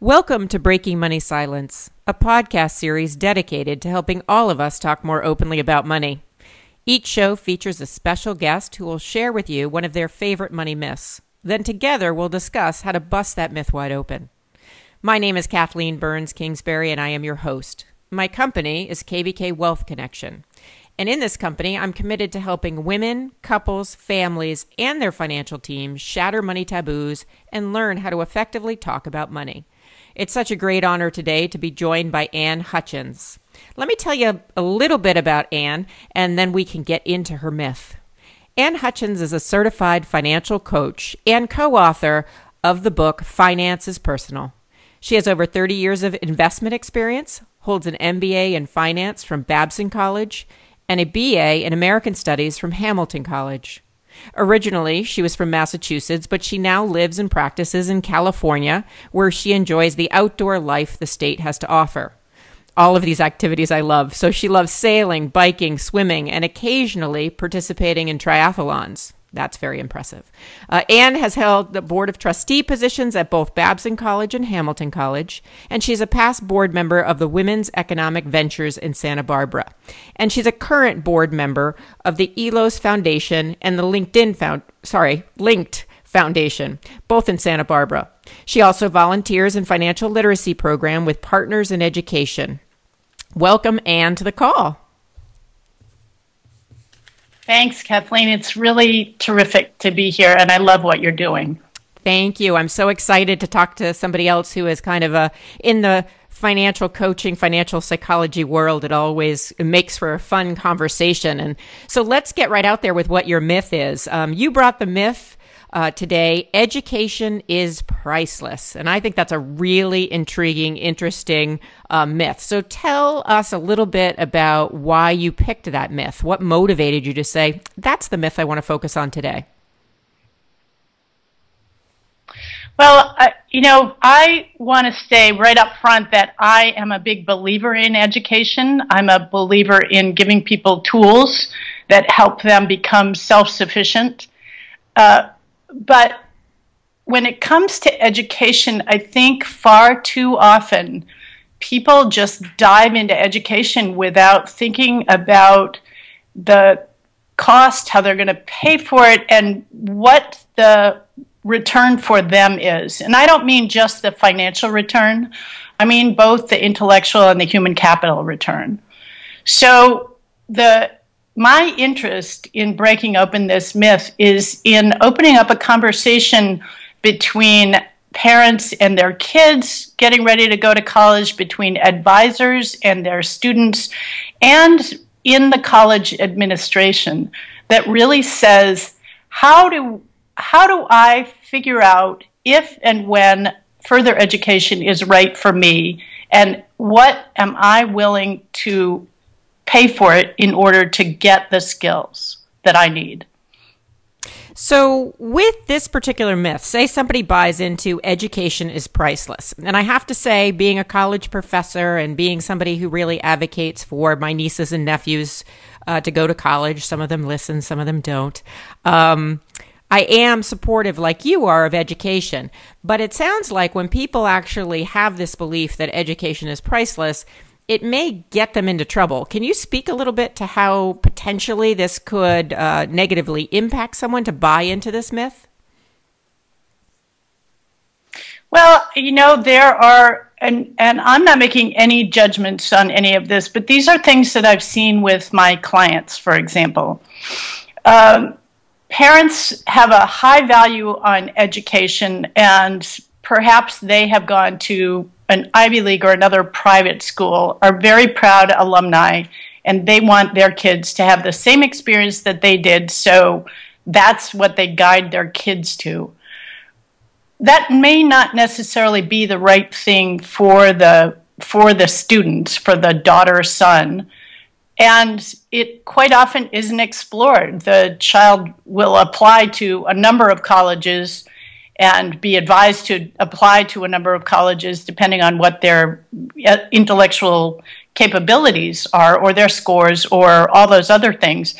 Welcome to Breaking Money Silence, a podcast series dedicated to helping all of us talk more openly about money. Each show features a special guest who will share with you one of their favorite money myths. Then together we'll discuss how to bust that myth wide open. My name is Kathleen Burns Kingsbury, and I am your host. My company is KBK Wealth Connection. And in this company, I'm committed to helping women, couples, families, and their financial teams shatter money taboos and learn how to effectively talk about money. It's such a great honor today to be joined by Anne Hutchins. Let me tell you a little bit about Anne, and then we can get into her myth. Anne Hutchins is a certified financial coach and co author of the book Finance is Personal. She has over 30 years of investment experience, holds an MBA in finance from Babson College, and a BA in American Studies from Hamilton College. Originally, she was from Massachusetts, but she now lives and practices in California, where she enjoys the outdoor life the state has to offer. All of these activities I love, so she loves sailing, biking, swimming, and occasionally participating in triathlons. That's very impressive. Uh, Anne has held the board of trustee positions at both Babson College and Hamilton College, and she's a past board member of the Women's Economic Ventures in Santa Barbara. And she's a current board member of the Elos Foundation and the LinkedIn Found sorry, Linked Foundation, both in Santa Barbara. She also volunteers in financial literacy program with Partners in Education. Welcome Anne to the call. Thanks, Kathleen. It's really terrific to be here, and I love what you're doing. Thank you. I'm so excited to talk to somebody else who is kind of a in the financial coaching, financial psychology world. It always makes for a fun conversation. And so let's get right out there with what your myth is. Um, you brought the myth uh, today education is priceless. And I think that's a really intriguing, interesting uh, myth. So tell us a little bit about why you picked that myth. What motivated you to say, that's the myth I want to focus on today? Well, uh, you know, I want to say right up front that I am a big believer in education. I'm a believer in giving people tools that help them become self sufficient. Uh, but when it comes to education, I think far too often people just dive into education without thinking about the cost, how they're going to pay for it, and what the return for them is. And I don't mean just the financial return, I mean both the intellectual and the human capital return. So the my interest in breaking open this myth is in opening up a conversation between parents and their kids getting ready to go to college, between advisors and their students, and in the college administration that really says how do how do I figure out if and when further education is right for me? And what am I willing to pay for it in order to get the skills that I need. So, with this particular myth, say somebody buys into education is priceless. And I have to say, being a college professor and being somebody who really advocates for my nieces and nephews uh, to go to college, some of them listen, some of them don't. Um, I am supportive, like you are, of education. But it sounds like when people actually have this belief that education is priceless, it may get them into trouble. Can you speak a little bit to how potentially this could uh, negatively impact someone to buy into this myth? Well, you know, there are, and, and I'm not making any judgments on any of this, but these are things that I've seen with my clients, for example. Um, parents have a high value on education, and perhaps they have gone to an Ivy League or another private school are very proud alumni and they want their kids to have the same experience that they did. So that's what they guide their kids to. That may not necessarily be the right thing for the for the students, for the daughter son. And it quite often isn't explored. The child will apply to a number of colleges and be advised to apply to a number of colleges depending on what their uh, intellectual capabilities are or their scores or all those other things.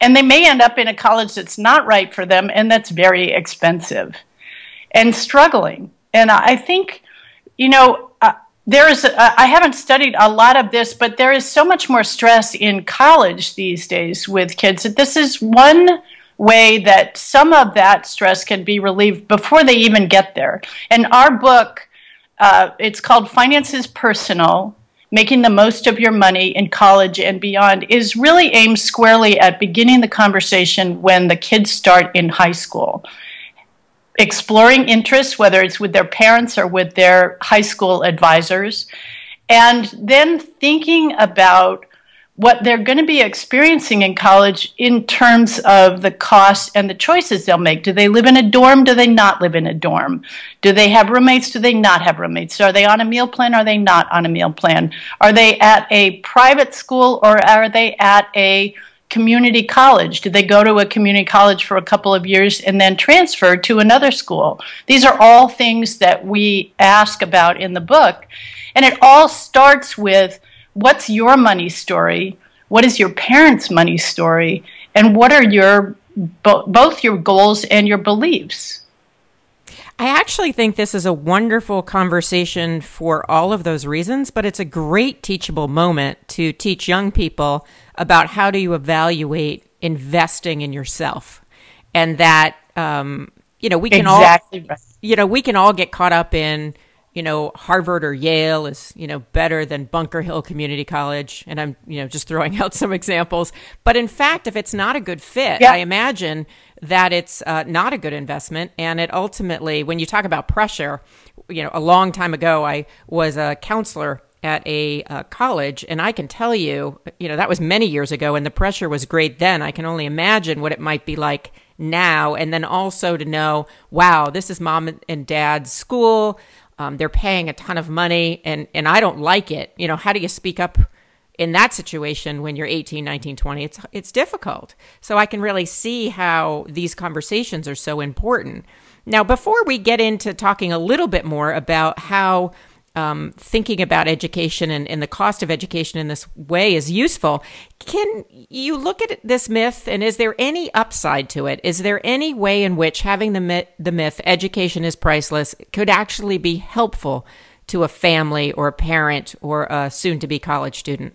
And they may end up in a college that's not right for them and that's very expensive and struggling. And I think you know, uh, there is, uh, I haven't studied a lot of this, but there is so much more stress in college these days with kids that this is one way that some of that stress can be relieved before they even get there. And our book, uh, it's called Finances Personal Making the Most of Your Money in College and Beyond, is really aimed squarely at beginning the conversation when the kids start in high school exploring interests, whether it's with their parents or with their high school advisors, and then thinking about what they're going to be experiencing in college in terms of the costs and the choices they'll make. Do they live in a dorm? Do they not live in a dorm? Do they have roommates? Do they not have roommates? Are they on a meal plan? Are they not on a meal plan? Are they at a private school or are they at a community college? Did they go to a community college for a couple of years and then transfer to another school? These are all things that we ask about in the book. And it all starts with what's your money story? What is your parents' money story? And what are your both your goals and your beliefs? I actually think this is a wonderful conversation for all of those reasons, but it's a great teachable moment to teach young people about how do you evaluate investing in yourself, and that um, you know we can exactly all you know we can all get caught up in you know Harvard or Yale is you know better than Bunker Hill Community College, and I'm you know just throwing out some examples. But in fact, if it's not a good fit, yeah. I imagine that it's uh, not a good investment. And it ultimately, when you talk about pressure, you know, a long time ago, I was a counselor at a uh, college, and I can tell you, you know, that was many years ago, and the pressure was great then. I can only imagine what it might be like now. And then also to know, wow, this is mom and dad's school. Um, they're paying a ton of money, and and I don't like it. You know, how do you speak up? in that situation when you're 18 19 20 it's it's difficult so i can really see how these conversations are so important now before we get into talking a little bit more about how um, thinking about education and, and the cost of education in this way is useful. Can you look at this myth and is there any upside to it? Is there any way in which having the myth, the myth education is priceless could actually be helpful to a family or a parent or a soon to be college student?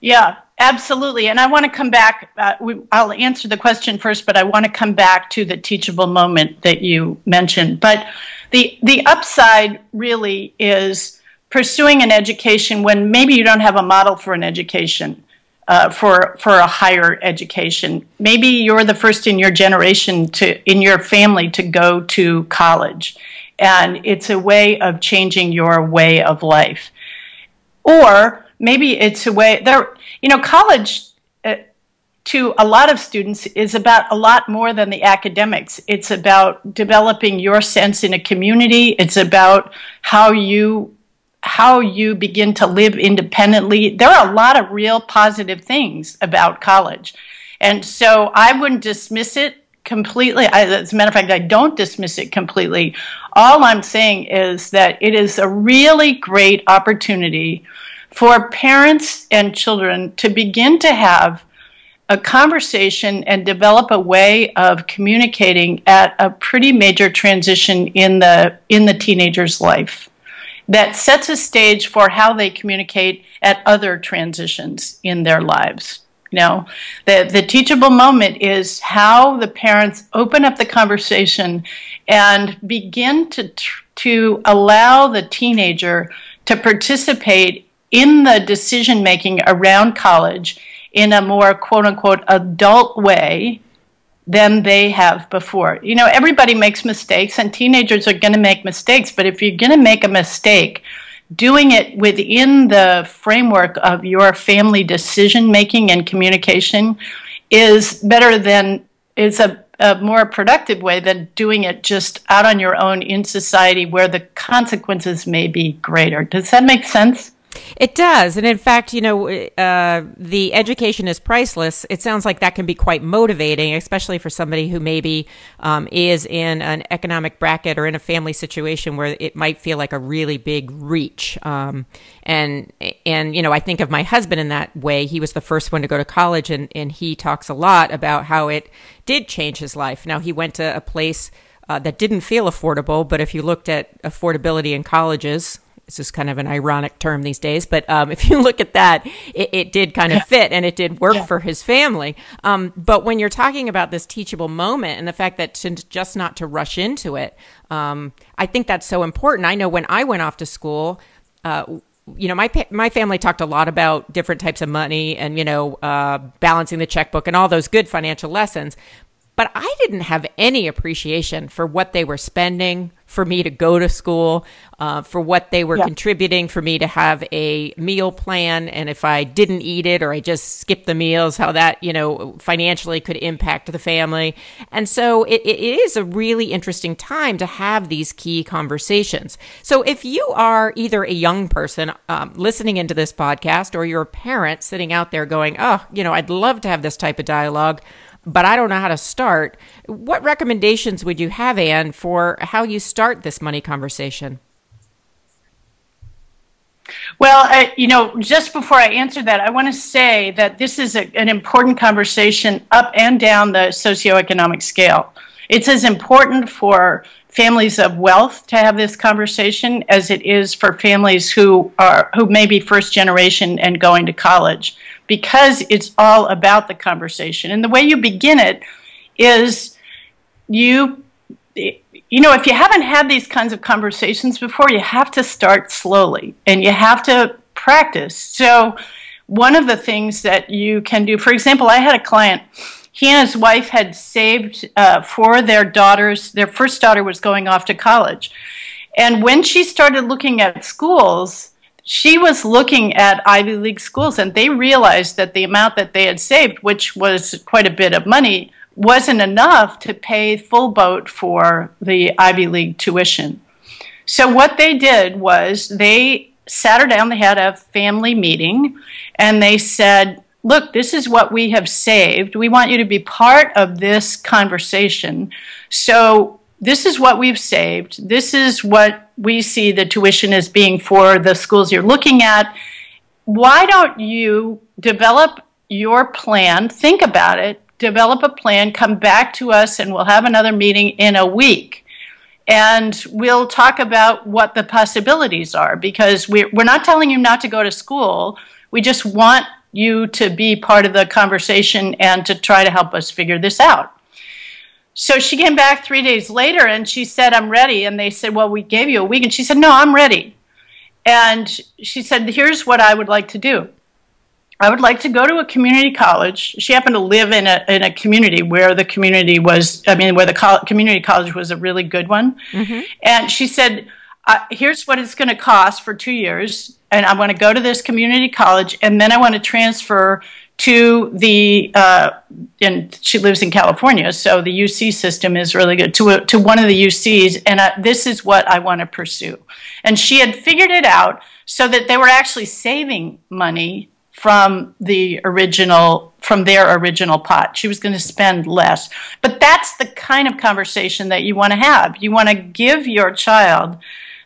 Yeah, absolutely. And I want to come back. Uh, we, I'll answer the question first, but I want to come back to the teachable moment that you mentioned. But the the upside really is pursuing an education when maybe you don't have a model for an education. Uh, for for a higher education, maybe you're the first in your generation to in your family to go to college, and it's a way of changing your way of life. Or maybe it's a way there you know college to a lot of students is about a lot more than the academics. It's about developing your sense in a community. It's about how you how you begin to live independently. There are a lot of real positive things about college. And so i wouldn't dismiss it completely. I, as a matter of fact i don't dismiss it completely. All i'm saying is that it is a really great opportunity for parents and children to begin to have a conversation and develop a way of communicating at a pretty major transition in the in the teenager's life that sets a stage for how they communicate at other transitions in their lives. You know the the teachable moment is how the parents open up the conversation and begin to to allow the teenager to participate in the decision making around college in a more quote unquote adult way than they have before. You know, everybody makes mistakes and teenagers are going to make mistakes, but if you're going to make a mistake, doing it within the framework of your family decision making and communication is better than is a, a more productive way than doing it just out on your own in society where the consequences may be greater. Does that make sense? It does. And in fact, you know, uh, the education is priceless. It sounds like that can be quite motivating, especially for somebody who maybe um, is in an economic bracket or in a family situation where it might feel like a really big reach. Um, and, and, you know, I think of my husband in that way. He was the first one to go to college, and, and he talks a lot about how it did change his life. Now, he went to a place uh, that didn't feel affordable. But if you looked at affordability in colleges, this is kind of an ironic term these days, but um, if you look at that, it, it did kind of fit and it did work yeah. for his family. Um, but when you're talking about this teachable moment and the fact that to, just not to rush into it, um, I think that's so important. I know when I went off to school, uh, you know, my my family talked a lot about different types of money and you know, uh, balancing the checkbook and all those good financial lessons but I didn't have any appreciation for what they were spending for me to go to school, uh, for what they were yeah. contributing for me to have a meal plan. And if I didn't eat it or I just skipped the meals, how that, you know, financially could impact the family. And so it, it is a really interesting time to have these key conversations. So if you are either a young person um, listening into this podcast or you're a parent sitting out there going, oh, you know, I'd love to have this type of dialogue but I don't know how to start. What recommendations would you have, Anne, for how you start this money conversation? Well, I, you know, just before I answer that, I want to say that this is a, an important conversation up and down the socioeconomic scale. It's as important for families of wealth to have this conversation as it is for families who are who may be first generation and going to college because it's all about the conversation. And the way you begin it is you you know, if you haven't had these kinds of conversations before, you have to start slowly and you have to practice. So, one of the things that you can do, for example, I had a client, he and his wife had saved uh, for their daughters, their first daughter was going off to college. And when she started looking at schools, she was looking at Ivy League schools and they realized that the amount that they had saved, which was quite a bit of money, wasn't enough to pay full boat for the Ivy League tuition. So what they did was they sat her down, they had a family meeting, and they said, Look, this is what we have saved. We want you to be part of this conversation. So this is what we've saved. This is what we see the tuition as being for the schools you're looking at. Why don't you develop your plan? Think about it, develop a plan, come back to us, and we'll have another meeting in a week. And we'll talk about what the possibilities are because we're, we're not telling you not to go to school. We just want you to be part of the conversation and to try to help us figure this out. So she came back three days later and she said, I'm ready. And they said, Well, we gave you a week. And she said, No, I'm ready. And she said, Here's what I would like to do. I would like to go to a community college. She happened to live in a, in a community where the community was, I mean, where the co- community college was a really good one. Mm-hmm. And she said, uh, Here's what it's going to cost for two years. And I want to go to this community college. And then I want to transfer to the uh, and she lives in California, so the UC system is really good to a, to one of the UCs, and uh, this is what I want to pursue. And she had figured it out so that they were actually saving money from the original from their original pot. She was going to spend less, but that's the kind of conversation that you want to have. You want to give your child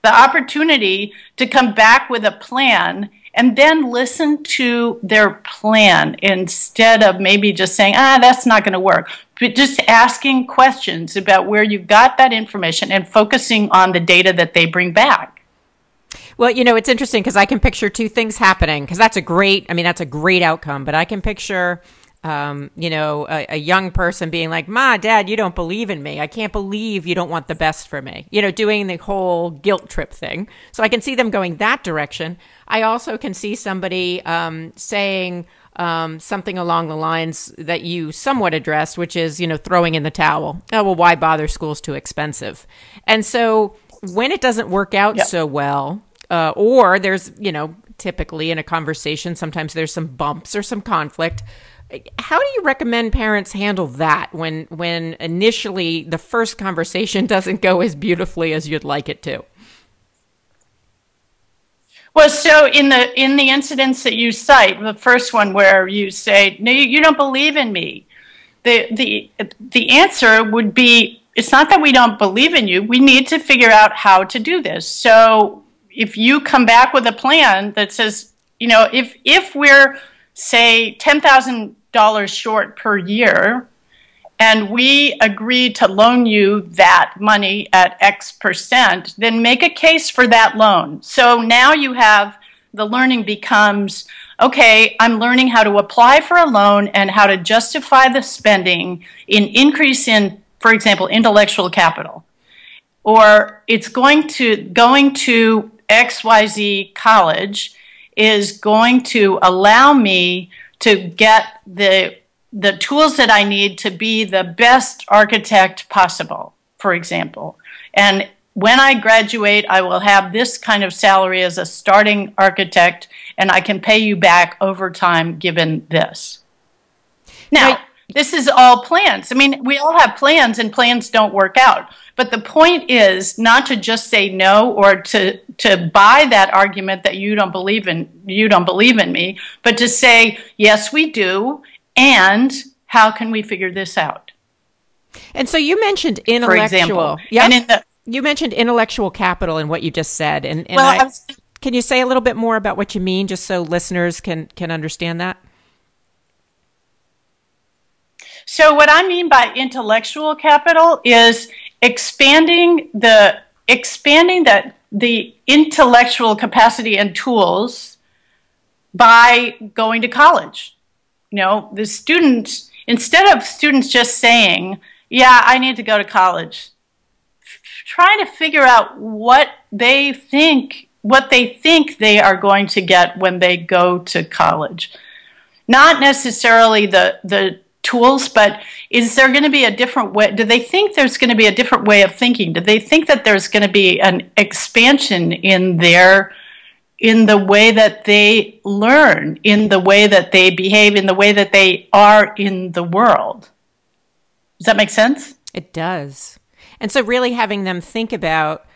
the opportunity to come back with a plan and then listen to their plan instead of maybe just saying, ah, that's not going to work. But just asking questions about where you got that information and focusing on the data that they bring back. Well, you know, it's interesting because I can picture two things happening because that's a great, I mean, that's a great outcome, but I can picture um, you know, a, a, young person being like, Ma, Dad, you don't believe in me. I can't believe you don't want the best for me. You know, doing the whole guilt trip thing. So I can see them going that direction. I also can see somebody um, saying um, something along the lines that you somewhat addressed, which is, you know, throwing in the towel. Oh, well, why bother? School's too expensive. And so when it doesn't work out yep. so well, uh, or there's, you know, typically in a conversation, sometimes there's some bumps or some conflict how do you recommend parents handle that when when initially the first conversation doesn't go as beautifully as you'd like it to? Well, so in the in the incidents that you cite, the first one where you say, "No, you, you don't believe in me," the the the answer would be, "It's not that we don't believe in you. We need to figure out how to do this." So if you come back with a plan that says, you know, if if we're say ten thousand dollars short per year and we agree to loan you that money at X percent, then make a case for that loan. So now you have the learning becomes okay, I'm learning how to apply for a loan and how to justify the spending in increase in, for example, intellectual capital. Or it's going to going to XYZ college is going to allow me to get the the tools that I need to be the best architect possible, for example. And when I graduate, I will have this kind of salary as a starting architect, and I can pay you back over time given this. Now. This is all plans. I mean, we all have plans, and plans don't work out. But the point is not to just say no or to to buy that argument that you don't believe in you don't believe in me, but to say yes we do and how can we figure this out? And so you mentioned intellectual. Yeah. And in the, you mentioned intellectual capital in what you just said, and, and well, I, I was, can you say a little bit more about what you mean, just so listeners can can understand that? So, what I mean by intellectual capital is expanding the expanding the the intellectual capacity and tools by going to college. You know, the students instead of students just saying, "Yeah, I need to go to college." Trying to figure out what they think what they think they are going to get when they go to college. Not necessarily the the tools, but is there going to be a different way? Do they think there's going to be a different way of thinking? Do they think that there's going to be an expansion in their in the way that they learn, in the way that they behave, in the way that they are in the world? Does that make sense? It does. And so, really having them think about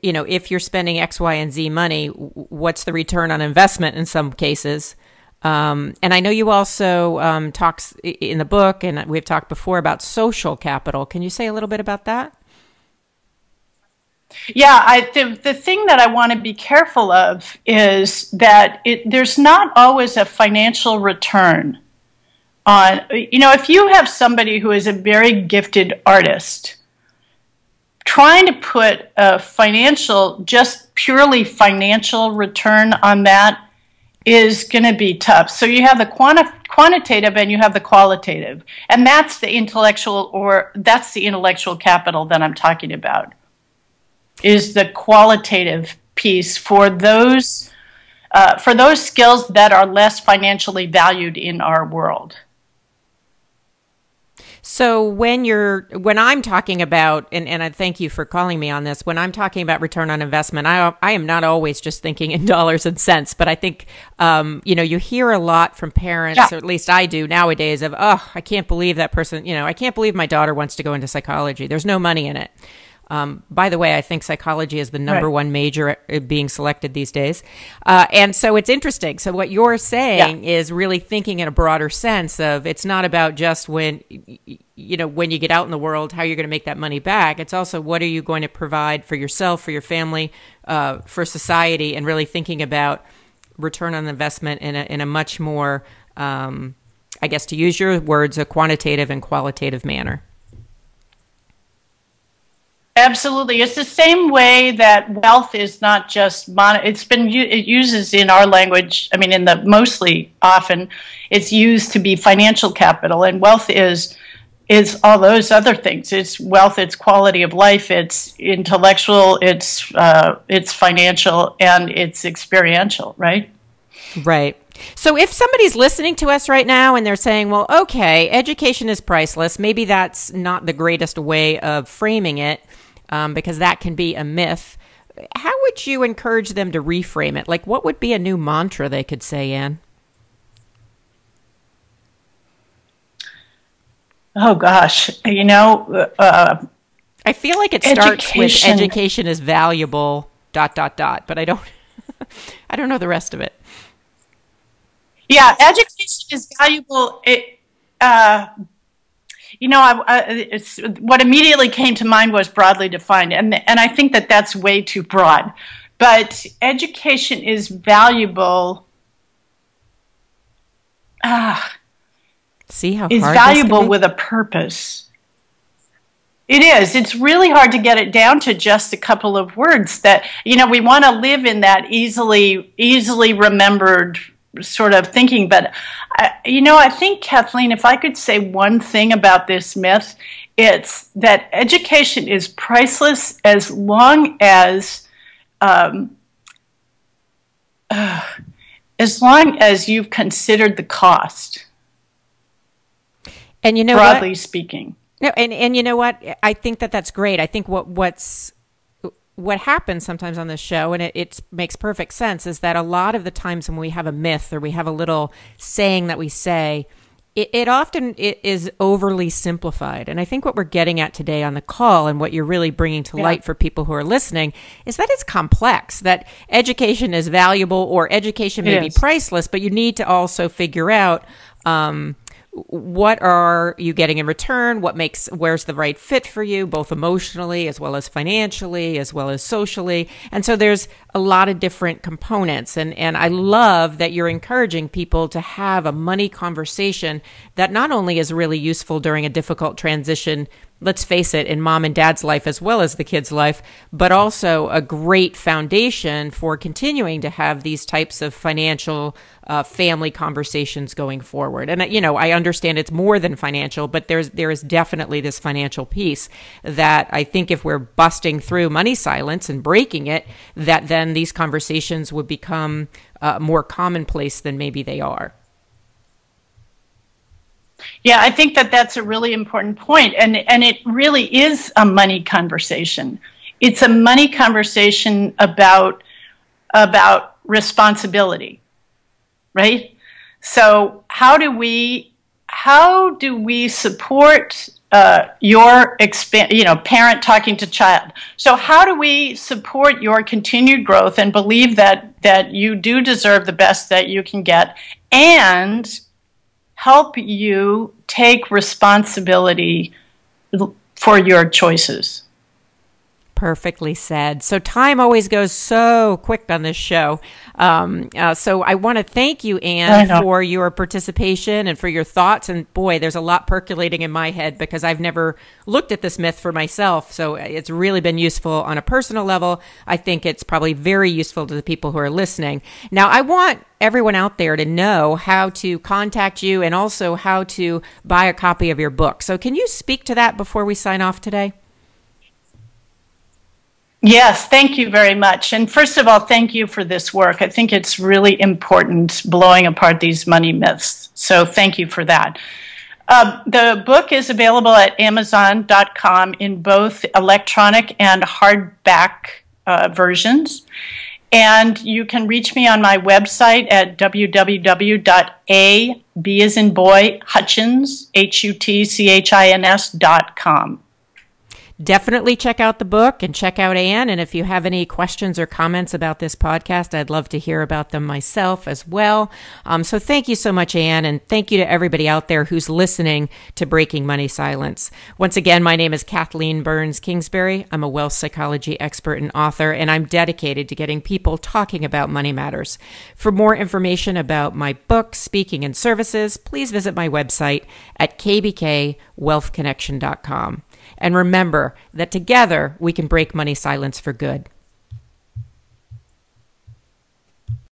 you know, if you're spending X, Y, and Z money, what's the return on investment in some cases? Um, and I know you also um, talks in the book, and we've talked before about social capital. Can you say a little bit about that? Yeah, I, the, the thing that I want to be careful of is that it, there's not always a financial return on, you know, if you have somebody who is a very gifted artist, trying to put a financial, just purely financial return on that is going to be tough. So you have the quanti- quantitative and you have the qualitative. And that's the intellectual or that's the intellectual capital that I'm talking about. Is the qualitative piece for those uh, for those skills that are less financially valued in our world. So when you're when I'm talking about and, and I thank you for calling me on this, when I'm talking about return on investment, I I am not always just thinking in dollars and cents, but I think um, you know, you hear a lot from parents, yeah. or at least I do nowadays of, oh, I can't believe that person, you know, I can't believe my daughter wants to go into psychology. There's no money in it. Um, by the way, I think psychology is the number right. one major uh, being selected these days. Uh, and so it's interesting. So, what you're saying yeah. is really thinking in a broader sense of it's not about just when, you know, when you get out in the world, how you're going to make that money back. It's also what are you going to provide for yourself, for your family, uh, for society, and really thinking about return on investment in a, in a much more, um, I guess, to use your words, a quantitative and qualitative manner. Absolutely, it's the same way that wealth is not just mon. It's been it uses in our language. I mean, in the mostly often, it's used to be financial capital, and wealth is is all those other things. It's wealth, it's quality of life, it's intellectual, it's uh, it's financial, and it's experiential. Right. Right. So if somebody's listening to us right now and they're saying, well, okay, education is priceless, maybe that's not the greatest way of framing it um, because that can be a myth. How would you encourage them to reframe it? Like, what would be a new mantra they could say, Anne? Oh gosh, you know, uh, I feel like it starts education. with education is valuable. Dot dot dot. But I don't. I don't know the rest of it. Yeah, education is valuable. It, uh, you know, what immediately came to mind was broadly defined, and and I think that that's way too broad. But education is valuable. Ah, See how is valuable with a purpose. It is. It's really hard to get it down to just a couple of words that, you know, we want to live in that easily, easily remembered sort of thinking. But, I, you know, I think, Kathleen, if I could say one thing about this myth, it's that education is priceless as long as, um, uh, as long as you've considered the cost. And you know, broadly what? speaking, no, and and you know what? I think that that's great. I think what what's what happens sometimes on this show, and it, it makes perfect sense, is that a lot of the times when we have a myth or we have a little saying that we say, it, it often it is overly simplified. And I think what we're getting at today on the call and what you're really bringing to yeah. light for people who are listening is that it's complex, that education is valuable or education may be priceless, but you need to also figure out um, what are you getting in return? What makes where's the right fit for you both emotionally as well as financially as well as socially? And so there's a lot of different components. And and I love that you're encouraging people to have a money conversation that not only is really useful during a difficult transition let's face it, in mom and dad's life as well as the kid's life, but also a great foundation for continuing to have these types of financial uh, family conversations going forward. And you know, I understand it's more than financial, but there's there is definitely this financial piece that I think if we're busting through money silence and breaking it, that then these conversations would become uh, more commonplace than maybe they are. Yeah, I think that that's a really important point, and and it really is a money conversation. It's a money conversation about about responsibility, right? So how do we how do we support uh, your expand, you know, parent talking to child. So how do we support your continued growth and believe that that you do deserve the best that you can get and help you take responsibility for your choices. Perfectly said. So time always goes so quick on this show. Um, uh, so I want to thank you, Anne, for your participation and for your thoughts. And boy, there's a lot percolating in my head because I've never looked at this myth for myself. So it's really been useful on a personal level. I think it's probably very useful to the people who are listening. Now, I want everyone out there to know how to contact you and also how to buy a copy of your book. So can you speak to that before we sign off today? Yes, thank you very much. And first of all, thank you for this work. I think it's really important blowing apart these money myths. So thank you for that. Uh, the book is available at Amazon.com in both electronic and hardback uh, versions. And you can reach me on my website at www.a, B in boy, Hutchins, definitely check out the book and check out Anne. And if you have any questions or comments about this podcast, I'd love to hear about them myself as well. Um, so thank you so much, Anne. And thank you to everybody out there who's listening to Breaking Money Silence. Once again, my name is Kathleen Burns Kingsbury. I'm a wealth psychology expert and author, and I'm dedicated to getting people talking about money matters. For more information about my book, speaking, and services, please visit my website at kbkwealthconnection.com. And remember that together we can break money silence for good.